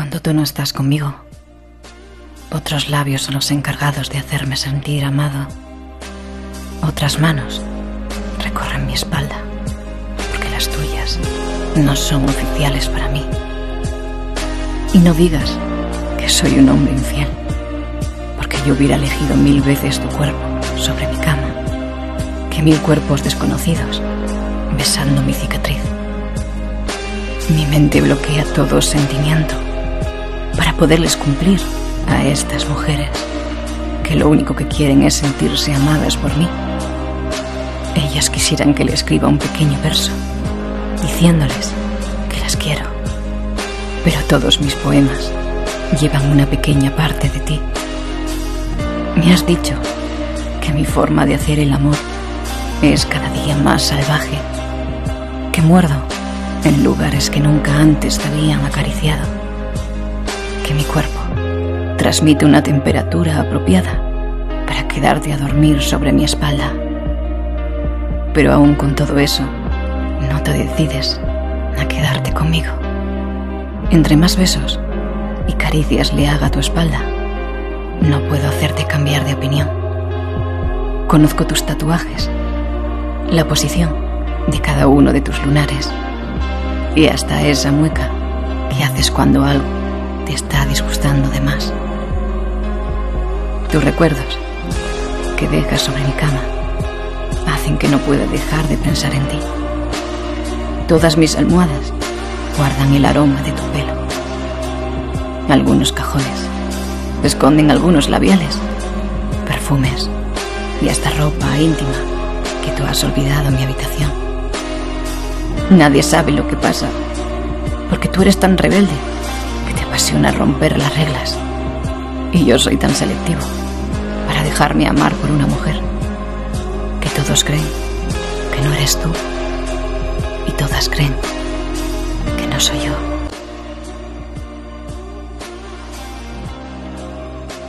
Cuando tú no estás conmigo, otros labios son los encargados de hacerme sentir amado. Otras manos recorren mi espalda, porque las tuyas no son oficiales para mí. Y no digas que soy un hombre infiel, porque yo hubiera elegido mil veces tu cuerpo sobre mi cama, que mil cuerpos desconocidos besando mi cicatriz. Mi mente bloquea todo sentimiento poderles cumplir a estas mujeres que lo único que quieren es sentirse amadas por mí. Ellas quisieran que le escriba un pequeño verso diciéndoles que las quiero. Pero todos mis poemas llevan una pequeña parte de ti. Me has dicho que mi forma de hacer el amor es cada día más salvaje, que muerdo en lugares que nunca antes te habían acariciado, mi cuerpo transmite una temperatura apropiada para quedarte a dormir sobre mi espalda. Pero aún con todo eso, no te decides a quedarte conmigo. Entre más besos y caricias le haga tu espalda, no puedo hacerte cambiar de opinión. Conozco tus tatuajes, la posición de cada uno de tus lunares y hasta esa mueca que haces cuando algo te está disgustando de más. Tus recuerdos que dejas sobre mi cama hacen que no pueda dejar de pensar en ti. Todas mis almohadas guardan el aroma de tu pelo. Algunos cajones esconden algunos labiales, perfumes y hasta ropa íntima que tú has olvidado en mi habitación. Nadie sabe lo que pasa, porque tú eres tan rebelde romper las reglas. Y yo soy tan selectivo para dejarme amar por una mujer que todos creen que no eres tú y todas creen que no soy yo.